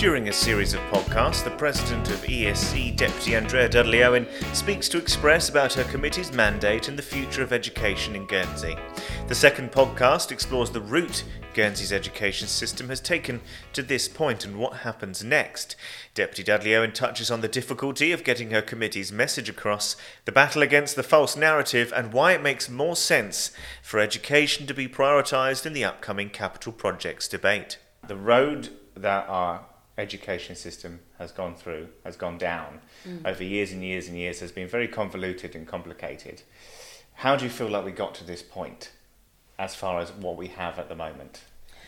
During a series of podcasts, the president of ESC, Deputy Andrea Dudley Owen, speaks to express about her committee's mandate and the future of education in Guernsey. The second podcast explores the route Guernsey's education system has taken to this point and what happens next. Deputy Dudley Owen touches on the difficulty of getting her committee's message across, the battle against the false narrative, and why it makes more sense for education to be prioritised in the upcoming capital projects debate. The road that our education system has gone through, has gone down mm. over years and years and years, has been very convoluted and complicated. How do you feel like we got to this point as far as what we have at the moment?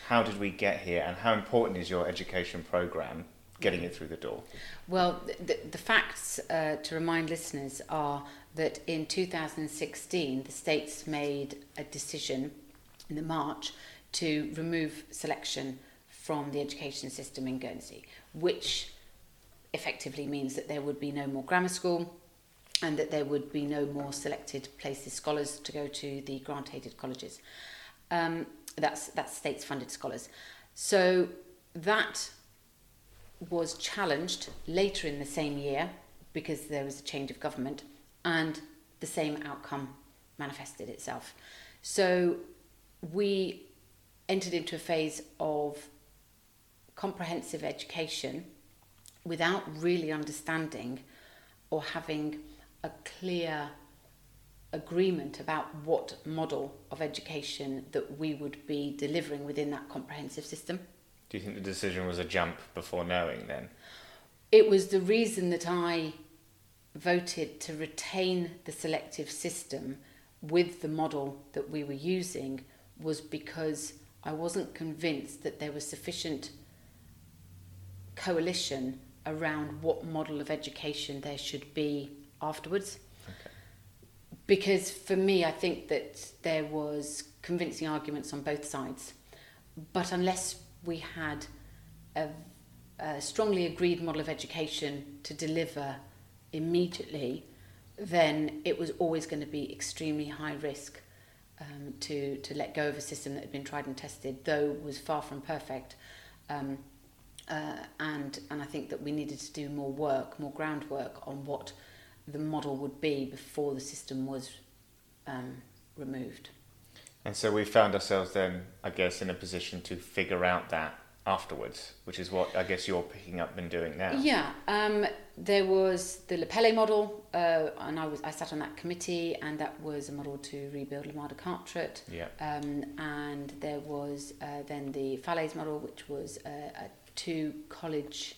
How did we get here, and how important is your education program getting it through the door? Well, the, the facts uh, to remind listeners are that in 2016, the states made a decision in the March to remove selection from the education system in Guernsey, which effectively means that there would be no more grammar school and that there would be no more selected places scholars to go to the grant aided colleges. Um, that's that's states funded scholars. So that was challenged later in the same year because there was a change of government and the same outcome manifested itself. So we entered into a phase of comprehensive education without really understanding or having a clear agreement about what model of education that we would be delivering within that comprehensive system. Do you think the decision was a jump before knowing then? It was the reason that I voted to retain the selective system with the model that we were using was because I wasn't convinced that there was sufficient coalition around what model of education there should be afterwards. Okay. Because for me, I think that there was convincing arguments on both sides. But unless we had a, a strongly agreed model of education to deliver immediately, then it was always going to be extremely high risk um, to, to let go of a system that had been tried and tested, though was far from perfect. Um, uh, and and I think that we needed to do more work, more groundwork on what the model would be before the system was um, removed. And so we found ourselves then, I guess, in a position to figure out that afterwards, which is what I guess you're picking up and doing now. Yeah, um, there was the Le Pelley model, uh, and I was I sat on that committee, and that was a model to rebuild de Carteret. Yeah. Um, and there was uh, then the Fallaize model, which was uh, a to college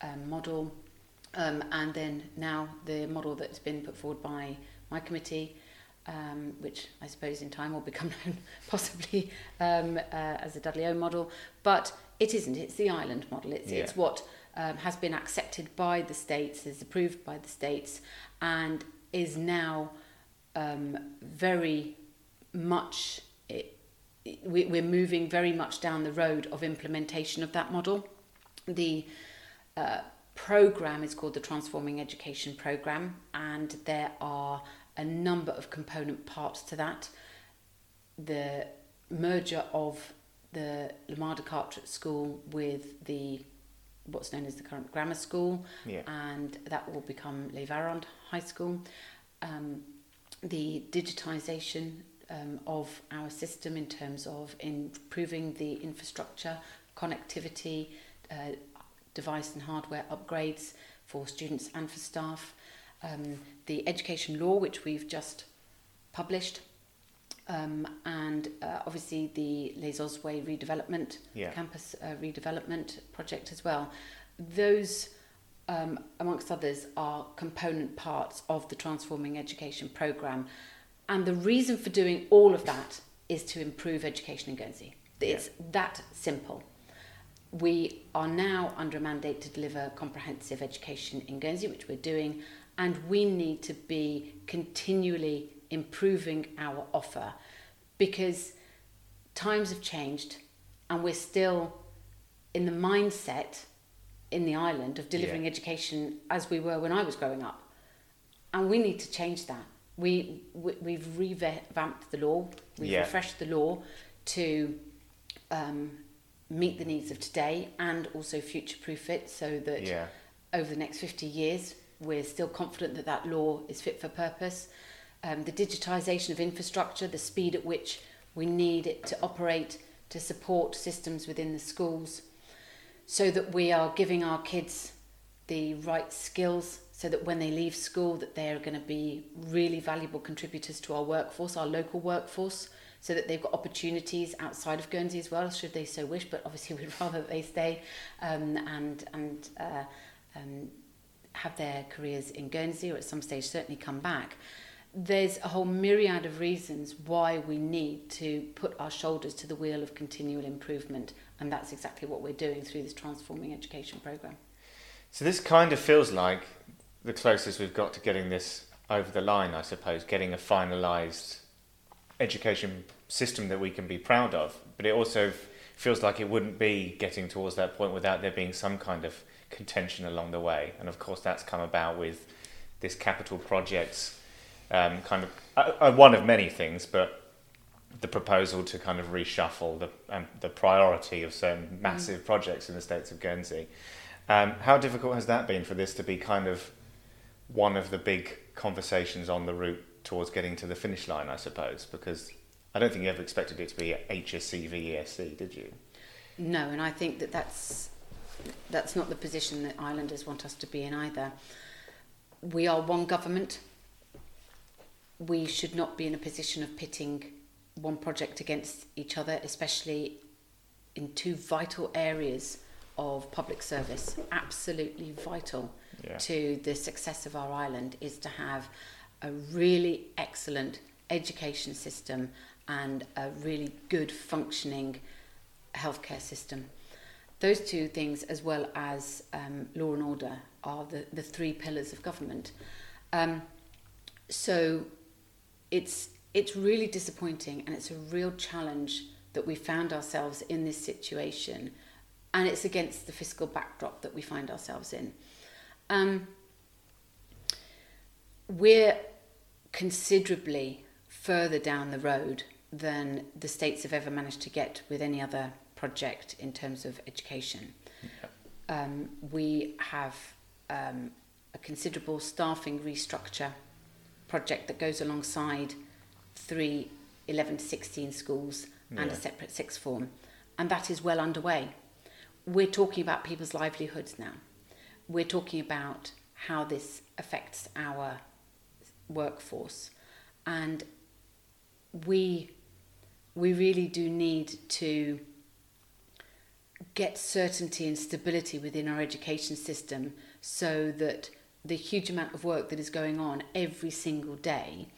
um, model, um, and then now the model that's been put forward by my committee, um, which I suppose in time will become known possibly um, uh, as the Dudley Owen model, but it isn't. It's the island model. It's yeah. it's what um, has been accepted by the states, is approved by the states, and is now um, very much we're moving very much down the road of implementation of that model. The uh, program is called the Transforming Education Program, and there are a number of component parts to that. The merger of the La Mare de Carteret School with the what's known as the current grammar school, yeah. and that will become Les Varendes High School. Um, the digitisation um, of our system in terms of improving the infrastructure, connectivity, uh, device and hardware upgrades for students and for staff, um, the education law, which we've just published, um, and uh, obviously the Les Ozouets redevelopment, yeah. campus uh, redevelopment project as well. Those, um, amongst others, are component parts of the Transforming Education programme and the reason for doing all of that is to improve education in Guernsey. It's yeah. that simple. We are now under a mandate to deliver comprehensive education in Guernsey, which we're doing, and we need to be continually improving our offer because times have changed and we're still in the mindset in the island of delivering yeah. education as we were when I was growing up. And we need to change that we, we have revamped the law. We've yeah. refreshed the law to um, meet the needs of today and also future proof it so that Yeah. over the next 50 years we're still confident that that law is fit for purpose. Um, the digitisation of infrastructure, the speed at which we need it to operate to support systems within the schools so that we are giving our kids the right skills so that when they leave school that they're going to be really valuable contributors to our workforce our local workforce so that they've got opportunities outside of Guernsey as well should they so wish but obviously we'd rather they stay um, and and uh, um, have their careers in Guernsey or at some stage certainly come back. There's a whole myriad of reasons why we need to put our shoulders to the wheel of continual improvement and that's exactly what we're doing through this transforming education program So this kind of feels like the closest we've got to getting this over the line, I suppose, getting a finalised education system that we can be proud of. But it also feels like it wouldn't be getting towards that point without there being some kind of contention along the way. And of course, that's come about with this capital projects um, kind of uh, uh, one of many things, but the proposal to kind of reshuffle the um, the priority of certain massive projects in the states of Guernsey. Um, how difficult has that been for this to be kind of one of the big conversations on the route towards getting to the finish line, I suppose? Because I don't think you ever expected it to be HSC v ESC, did you? No, and I think that that's that's not the position that islanders want us to be in either. We are one government. We should not be in a position of pitting one project against each other, especially in two vital areas of public service. Absolutely vital Yeah. to the success of our island is to have a really excellent education system and a really good functioning healthcare system. Those two things, as well as um, law and order, are the, the three pillars of government. Um, so it's it's really disappointing and it's a real challenge that we found ourselves in this situation and it's against the fiscal backdrop that we find ourselves in. Um, we're considerably further down the road than the states have ever managed to get with any other project in terms of education. Um, we have um, a considerable staffing restructure project that goes alongside three 11 to 16 schools and Yeah. a separate sixth form, and that is well underway. We're talking about people's livelihoods now. We're talking about how this affects our workforce, and we we really do need to get certainty and stability within our education system so that the huge amount of work that is going on every single day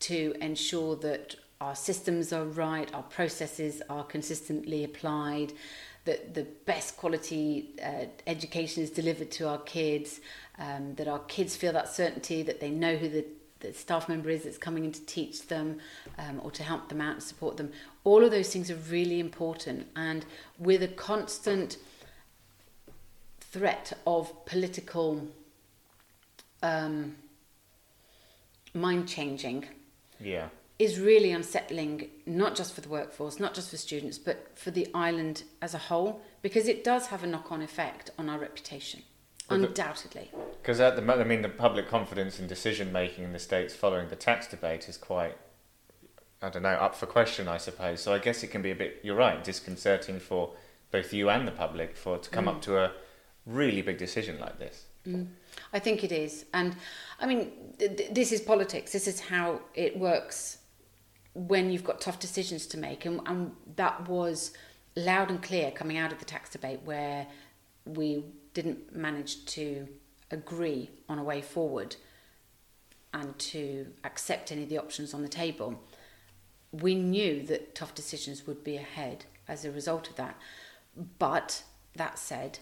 to ensure that our systems are right, our processes are consistently applied, that the best quality uh, education is delivered to our kids, um, that our kids feel that certainty, that they know who the, the staff member is that's coming in to teach them um, or to help them out and support them. All of those things are really important. And with a constant threat of political um, mind changing, Yeah. Is really unsettling, not just for the workforce, not just for students, but for the island as a whole, because it does have a knock on effect on our reputation, But undoubtedly. Because at the mo- I mean, the public confidence in decision making in the states following the tax debate is quite, I don't know, up for question, I suppose. So I guess it can be a bit. You're right, disconcerting for both you and the public for to come Mm. up to a really big decision like this. Mm. I think it is. And I mean, th- th- this is politics. This is how it works when you've got tough decisions to make. And, and that was loud and clear coming out of the tax debate, where we didn't manage to agree on a way forward and to accept any of the options on the table. We knew that tough decisions would be ahead as a result of that. But that said,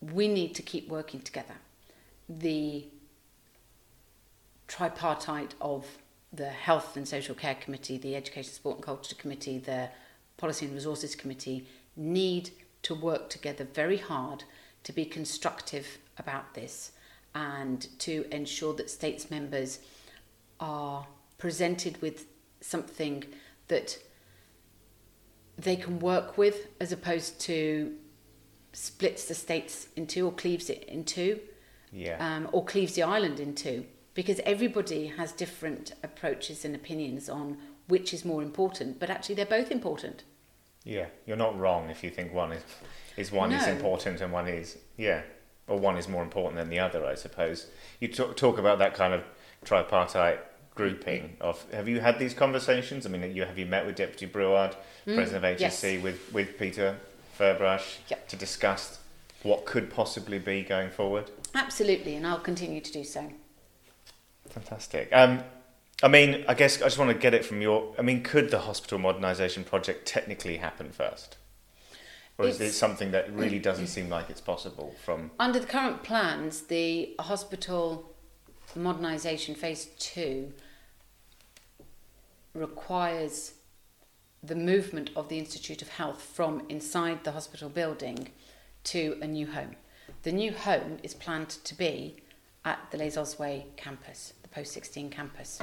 we need to keep working together. The tripartite of the Health and Social Care Committee, the Education, Sport and Culture Committee, the Policy and Resources Committee need to work together very hard to be constructive about this and to ensure that states members are presented with something that they can work with as opposed to splits the states into or cleaves it in two Yeah. um, or cleaves the island in two because everybody has different approaches and opinions on which is more important but actually they're both important Yeah, you're not wrong if you think one is is one is important and one is yeah, or one is more important than the other. I suppose you talk, talk about that kind of tripartite grouping of. Have you had these conversations? I mean, you have you met with Deputy Brouard, President of Mm, yes. HSC, with with Peter Ferbrache Yep. to discuss what could possibly be going forward? absolutely and i'll continue to do so Fantastic. Um, I mean, I guess I just want to get it from your. I mean, could the hospital modernisation project technically happen first, or is it something that really doesn't seem like it's possible from? Under the current plans, the hospital modernisation phase two requires the movement of the Institute of Health from inside the hospital building to a new home. The new home is planned to be at the Les Ozouets campus, post 16 campus,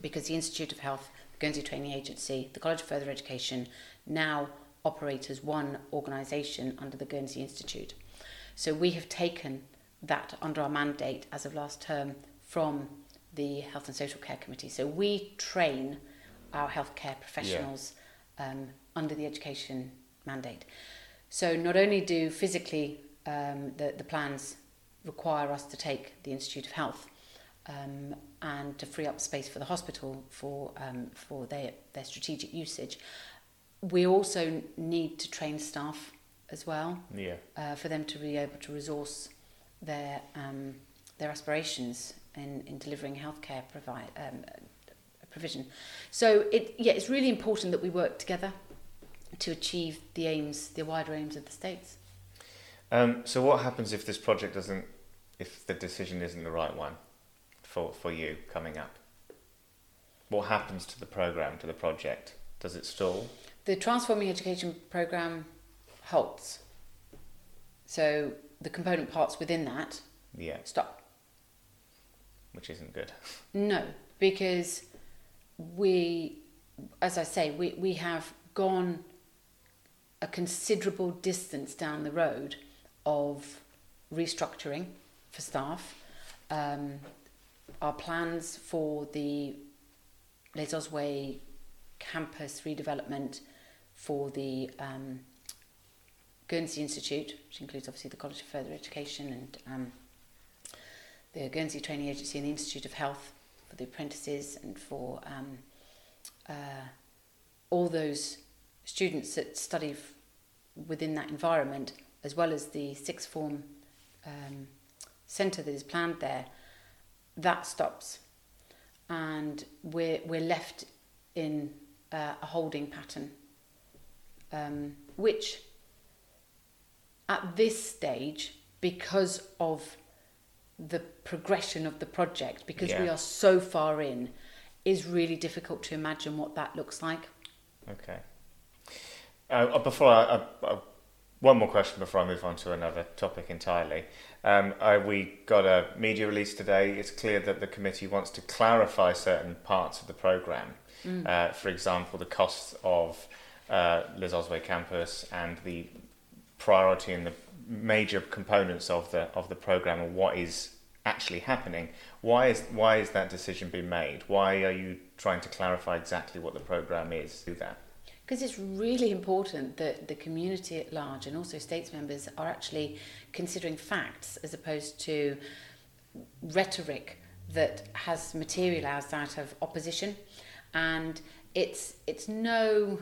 because the Institute of Health, the Guernsey Training Agency, the College of Further Education now operate as one organisation under the Guernsey Institute. So we have taken that under our mandate as of last term from the Health and Social Care Committee. So we train our healthcare professionals um, under the education mandate. So not only do physically um, the, the plans require us to take the Institute of Health um, and to free up space for the hospital for um, for their their strategic usage, we also need to train staff as well Yeah. uh, for them to be able to resource their um, their aspirations in, in delivering healthcare provide, um, provision. So it yeah, it's really important that we work together to achieve the aims, the wider aims of the states. Um, so what happens if this project doesn't, if the decision isn't the right one, for for you coming up? What happens to the program, to the project? Does it stall? The transforming education program halts. So the component parts within that Yeah, stop. which isn't good. No, because we, as I say, we, we have gone a considerable distance down the road of restructuring for staff. Um, our plans for the Les Ozouets campus redevelopment for the um, Guernsey Institute, which includes obviously the College of Further Education and um, the Guernsey Training Agency and the Institute of Health for the apprentices and for um, uh, all those students that study f- within that environment, as well as the sixth form um, centre that is planned there, that stops. And we're, we're left in uh, a holding pattern, um, which at this stage, because of the progression of the project, because we are so far in, is really difficult to imagine what that looks like. Okay. Uh, before I, uh, uh, one more question before I move on to another topic entirely. Um, I, we got a media release today. It's clear that the committee wants to clarify certain parts of the program. Uh, for example, the costs of uh, Les Ozouets campus and the priority and the major components of the of the program and what is actually happening. Why is why is that decision being made? Why are you trying to clarify exactly what the program is? Do that. Because it's really important that the community at large and also states members are actually considering facts as opposed to rhetoric that has materialised out of opposition. And it's, it's no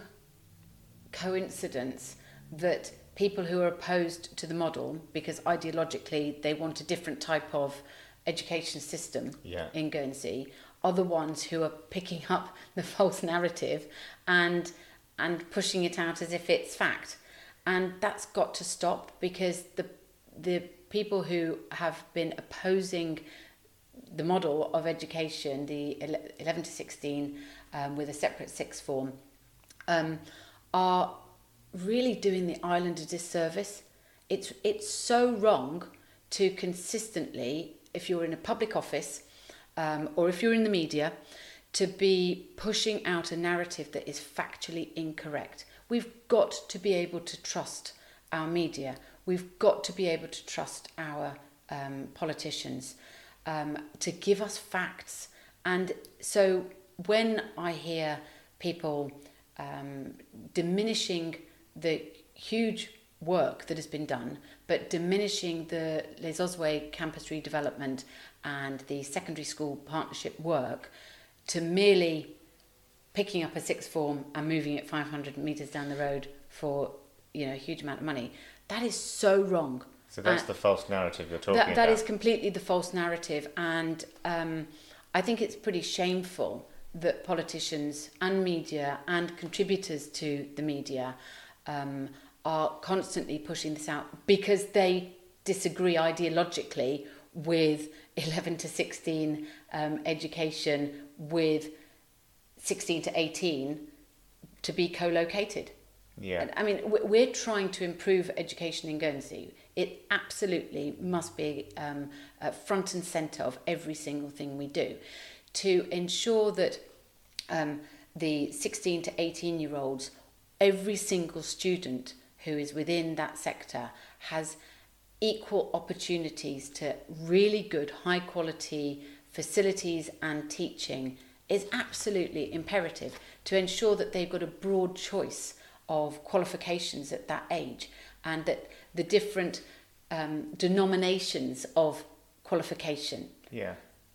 coincidence that people who are opposed to the model, because ideologically they want a different type of education system Yeah. in Guernsey, are the ones who are picking up the false narrative and and pushing it out as if it's fact. And that's got to stop because the the people who have been opposing the model of education, the 11 to 16 um, with a separate sixth form, um, are really doing the island a disservice. It's, it's so wrong to consistently, if you're in a public office um, or if you're in the media, to be pushing out a narrative that is factually incorrect. We've got to be able to trust our media. We've got to be able to trust our um, politicians um, to give us facts. And so when I hear people um, diminishing the huge work that has been done, but diminishing the Les Ozouets campus redevelopment and the secondary school partnership work to merely picking up a sixth form and moving it 500 metres down the road for you know a huge amount of money. That is so wrong. So that's Uh, the false narrative you're talking that, that about. is completely the false narrative, and um, I think it's pretty shameful that politicians and media and contributors to the media um, are constantly pushing this out because they disagree ideologically with 11 to 16 um, education with 16 to 18 to be co-located. yeah. And, I mean, we- we're trying to improve education in Guernsey. It absolutely must be um, front and centre of every single thing we do to ensure that um, the 16 to 18 year olds, every single student who is within that sector has equal opportunities to really good, high quality facilities and teaching is absolutely imperative to ensure that they've got a broad choice of qualifications at that age and that the different um, denominations of qualification yeah.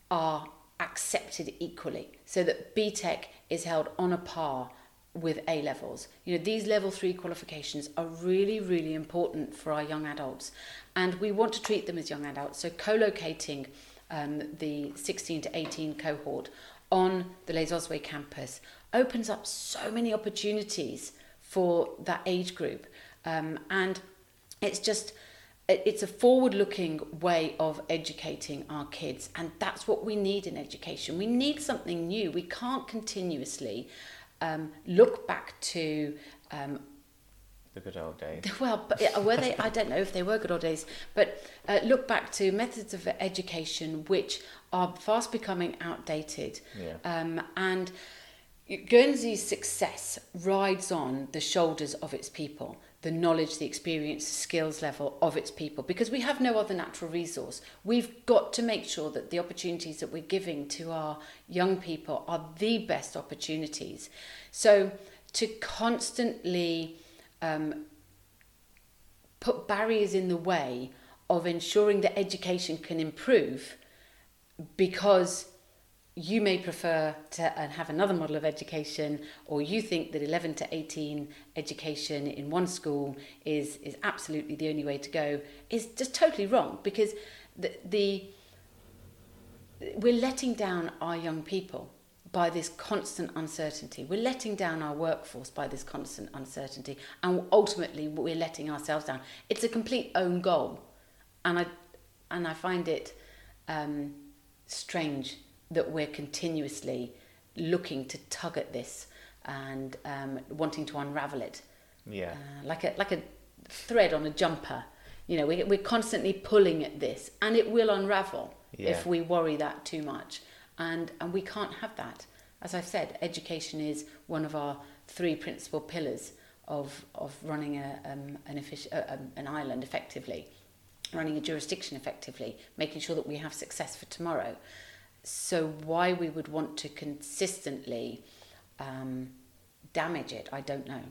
are accepted equally so that BTEC is held on a par with A levels. You know, these level three qualifications are really, really important for our young adults, and we want to treat them as young adults. So, co locating um, the 16 to 18 cohort on the Les Ozouets campus opens up so many opportunities for that age group, um, and it's just, it's a forward looking way of educating our kids and that's what we need in education. We need something new. We can't continuously um, look back to um, The good old days. well but were they i don't know if they were good old days but uh, look back to methods of education which are fast becoming outdated Yeah. um, and Guernsey's success rides on the shoulders of its people, the knowledge, the experience, the skills level of its people, because we have no other natural resource. We've got to make sure that the opportunities that we're giving to our young people are the best opportunities. So to constantly um, put barriers in the way of ensuring that education can improve because you may prefer to uh, have another model of education or you think that 11 to 18 education in one school is is absolutely the only way to go is just totally wrong because the, the we're letting down our young people by this constant uncertainty. We're letting down our workforce by this constant uncertainty, and ultimately we're letting ourselves down. It's a complete own goal, and I and I find it um, strange that we're continuously looking to tug at this and um, wanting to unravel it Yeah. uh, like a like a thread on a jumper. You know, we, we're constantly pulling at this, and it will unravel Yeah. if we worry that too much. And and we can't have that. As I've said, education is one of our three principal pillars of of running a um, an uh, um, an island effectively, running a jurisdiction effectively, making sure that we have success for tomorrow. So why we would want to consistently um, damage it, I don't know.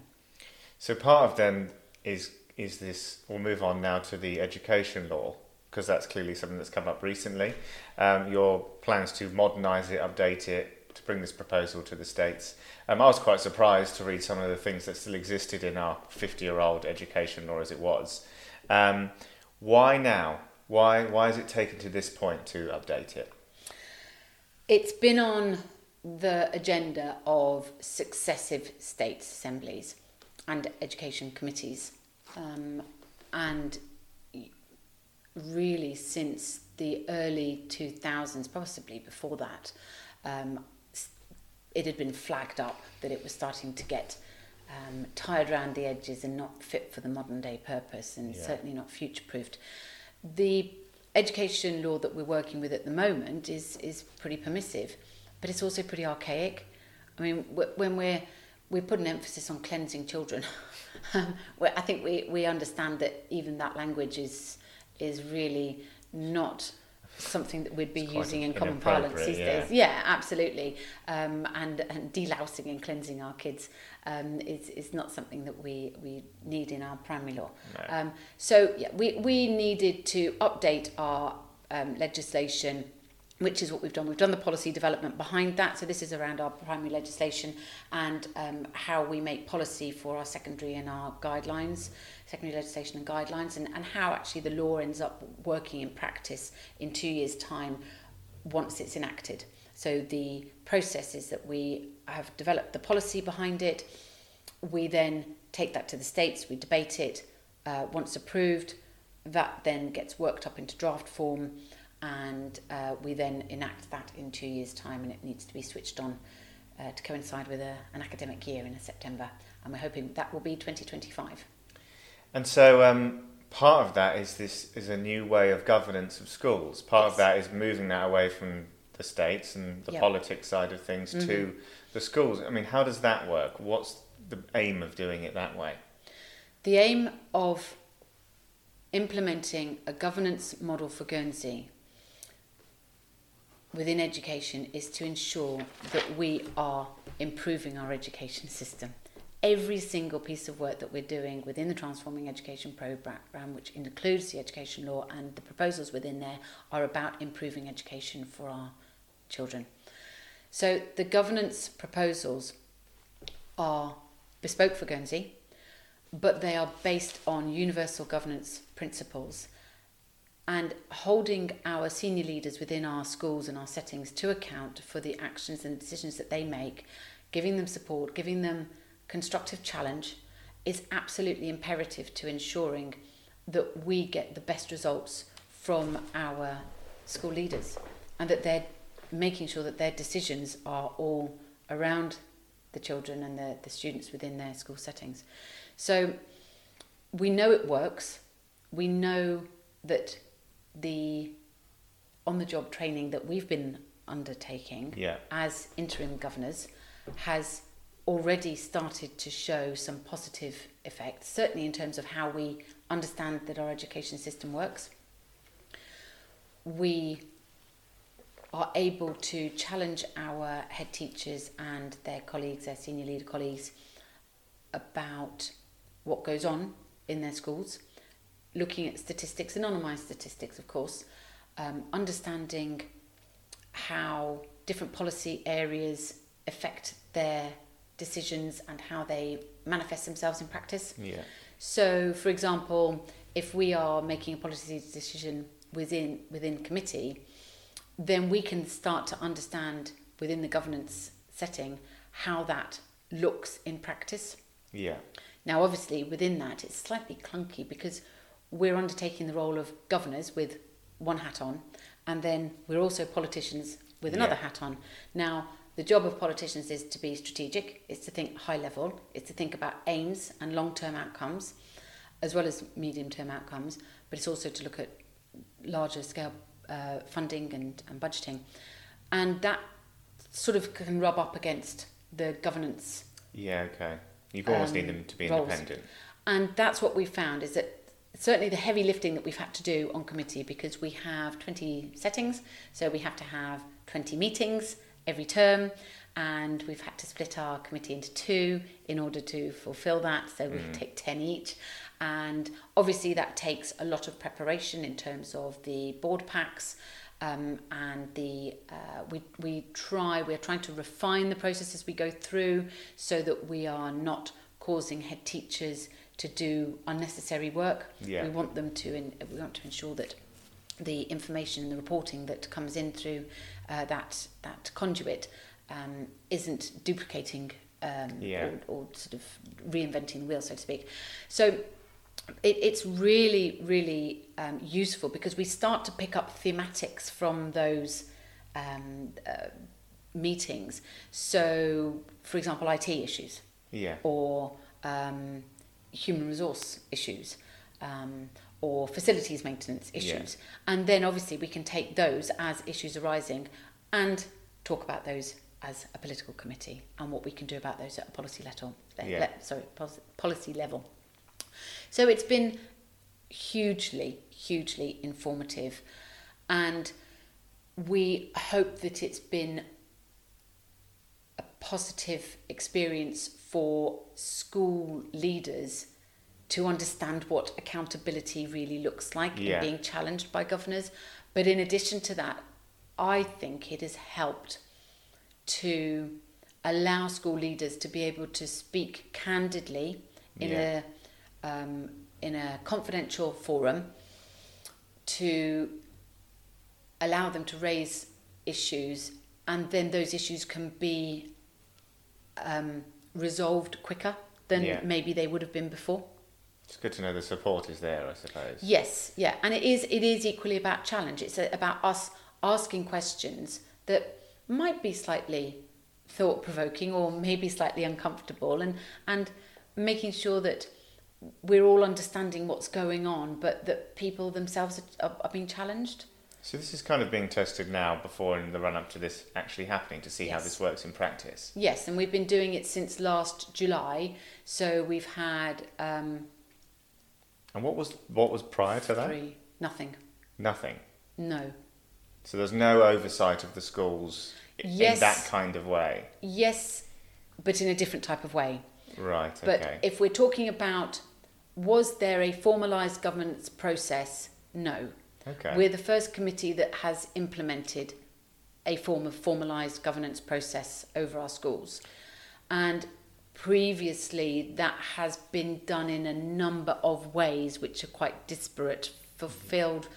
So part of them is is this. We'll move on now to the education law because that's clearly something that's come up recently. Um, your plans to modernise it, update it, to bring this proposal to the states. Um, I was quite surprised to read some of the things that still existed in our fifty-year-old education law as it was. Um, why now? Why why has it taken to this point to update it? It's been on the agenda of successive state assemblies and education committees. Um, and really, since the early 2000s, possibly before that, um, it had been flagged up that it was starting to get um, tired around the edges and not fit for the modern day purpose and Yeah. certainly not future proofed. The education law that we're working with at the moment is, is pretty permissive, but it's also pretty archaic. I mean, wh- when we're we put an emphasis on cleansing children. um, I think we, we understand that even that language is is really not something that we'd be using in common parlance these yeah. days. Yeah, absolutely. Um, and and delousing and cleansing our kids um, is, is not something that we, we need in our primary law. No. Um, so yeah, we, we needed to update our um, legislation which is what we've done. We've done the policy development behind that. So this is around our primary legislation and um, how we make policy for our secondary and our guidelines, secondary legislation and guidelines, and, and how actually the law ends up working in practice in two years' time once it's enacted. So the process is that we have developed the policy behind it. We then take that to the states, we debate it. Uh, once approved, that then gets worked up into draft form and uh, we then enact that in two years' time, and it needs to be switched on uh, to coincide with a, an academic year in September, and we're hoping that will be 2025. And so, um, part of that is this is a new way of governance of schools. Part yes. of that is moving that away from the states and the yep. politics side of things mm-hmm. to the schools. I mean, how does that work? What's the aim of doing it that way? The aim of implementing a governance model for Guernsey within education is to ensure that we are improving our education system. Every single piece of work that we're doing within the Transforming Education Programme, which includes the education law and the proposals within there, are about improving education for our children. So the governance proposals are bespoke for Guernsey, but they are based on universal governance principles and holding our senior leaders within our schools and our settings to account for the actions and decisions that they make, giving them support, giving them constructive challenge is absolutely imperative to ensuring that we get the best results from our school leaders and that they're making sure that their decisions are all around the children and the, the students within their school settings. So we know it works. We know that the on the job training that we've been undertaking yeah. as interim governors has already started to show some positive effects, certainly in terms of how we understand that our education system works. We are able to challenge our head teachers and their colleagues, their senior leader colleagues, about what goes on in their schools looking at statistics, anonymised statistics, of course, um, understanding how different policy areas affect their decisions and how they manifest themselves in practice. Yeah. So, for example, if we are making a policy decision within within committee, then we can start to understand within the governance setting how that looks in practice. Yeah. Now, obviously, within that, it's slightly clunky because we're undertaking the role of governors with one hat on, and then we're also politicians with another yeah. hat on. Now, the job of politicians is to be strategic, it's to think high level, it's to think about aims and long term outcomes, as well as medium term outcomes, but it's also to look at larger scale uh, funding and, and budgeting. And that sort of can rub up against the governance. Yeah, okay. You've almost um, need them to be roles. independent. And that's what we found is that certainly the heavy lifting that we've had to do on committee because we have 20 settings, so we have to have 20 meetings every term, and we've had to split our committee into two in order to fulfill that, so we mm. take 10 each. And obviously, that takes a lot of preparation in terms of the board packs. Um, and the uh, we we try we're trying to refine the process as we go through so that we are not causing head teachers to do unnecessary work. Yeah. We want them to in, we want to ensure that the information and the reporting that comes in through uh, that that conduit um, isn't duplicating um, yeah. or, or sort of reinventing the wheel, so to speak. So it, it's really, really um, useful because we start to pick up thematics from those um, uh, meetings. So, for example, IT issues. Yeah. Or um, human resource issues um, or facilities maintenance issues. Yeah. And then obviously we can take those as issues arising and talk about those as a political committee and what we can do about those at a policy level. Yeah. Le- sorry, policy level. So it's been hugely, hugely informative, and we hope that it's been a positive experience for school leaders to understand what accountability really looks like Yeah. and being challenged by governors. But in addition to that, I think it has helped to allow school leaders to be able to speak candidly in Yeah. a um, in a confidential forum to allow them to raise issues and then those issues can be um, resolved quicker than Yeah. maybe they would have been before. It's good to know the support is there, I suppose. Yes, yeah, and it is it is equally about challenge. It's about us asking questions that might be slightly thought provoking or maybe slightly uncomfortable, and and making sure that we're all understanding what's going on, but that people themselves are, are being challenged. So this is kind of being tested now before in the run up to this actually happening to see how this works in practice. Yes, and we've been doing it since last July. So we've had um, And what was what was prior to that? three, nothing, Nothing. no. So there's no oversight of the schools Yes. in that kind of way. Yes, but in a different type of way. Right. But Okay. if we're talking about was there a formalised governance process? No. Okay. We're the first committee that has implemented a form of formalised governance process over our schools. And previously, that has been done in a number of ways which are quite disparate, fulfilled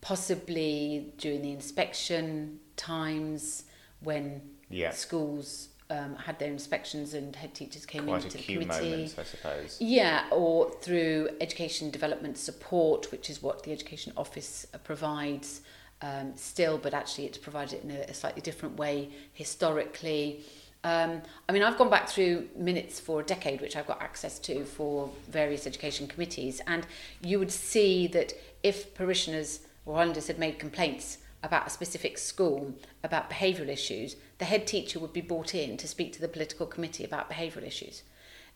possibly during the inspection times when yeah. schools um, had their inspections and head teachers came Quite into the acute committee. moments, I suppose. Yeah, or through education development support, which is what the Education Office provides um, still, but actually it's provided in a, a slightly different way historically. Um, I mean, I've gone back through minutes for a decade, which I've got access to for various education committees, and you would see that if parishioners or Islanders had made complaints about a specific school about behavioural issues, the head teacher would be brought in to speak to the political committee about behavioural issues.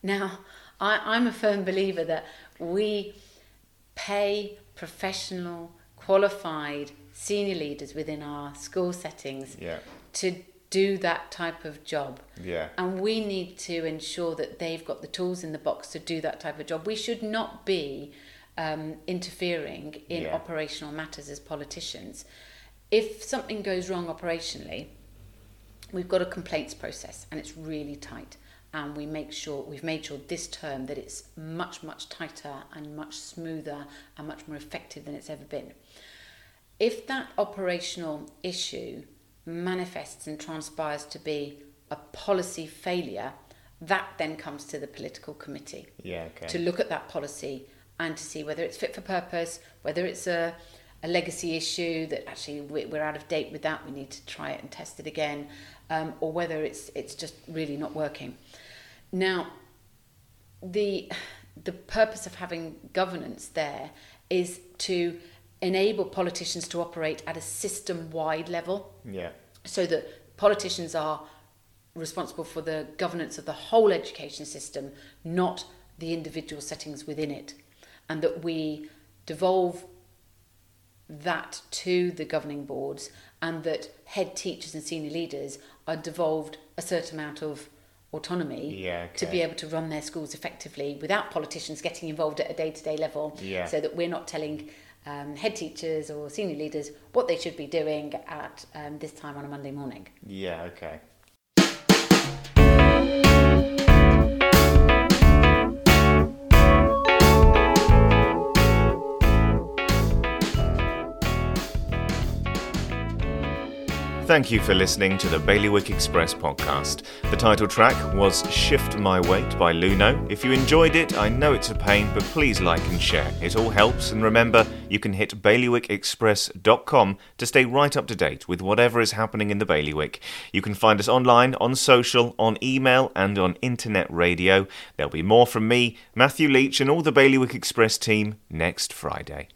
Now, I, I'm a firm believer that we pay professional, qualified senior leaders within our school settings Yeah. to do that type of job. Yeah. And we need to ensure that they've got the tools in the box to do that type of job. We should not be um, interfering in Yeah. operational matters as politicians. If something goes wrong operationally, we've got a complaints process and it's really tight. And we make sure we've made sure this term that it's much much tighter and much smoother and much more effective than it's ever been. If that operational issue manifests and transpires to be a policy failure, that then comes to the political committee Yeah. Okay. to look at that policy and to see whether it's fit for purpose, whether it's a, a legacy issue that actually we- we're out of date with that, we need to try it and test it again, um, or whether it's it's just really not working. Now, the the purpose of having governance there is to enable politicians to operate at a system-wide level yeah. so that politicians are responsible for the governance of the whole education system, not the individual settings within it, and that we devolve that to the governing boards, and that head teachers and senior leaders are devolved a certain amount of autonomy Yeah. to be able to run their schools effectively without politicians getting involved at a day-to-day level Yeah. so that we're not telling um, head teachers or senior leaders what they should be doing at um, this time on a Monday morning. Yeah. Okay. Thank you for listening to the Bailiwick Express podcast. The title track was Shift My Weight by Luno. If you enjoyed it, I know it's a pain, but please like and share. It all helps, and remember, you can hit bailiwickexpress.com to stay right up to date with whatever is happening in the Bailiwick. You can find us online, on social, on email, and on internet radio. There'll be more from me, Matthew Leach, and all the Bailiwick Express team next Friday.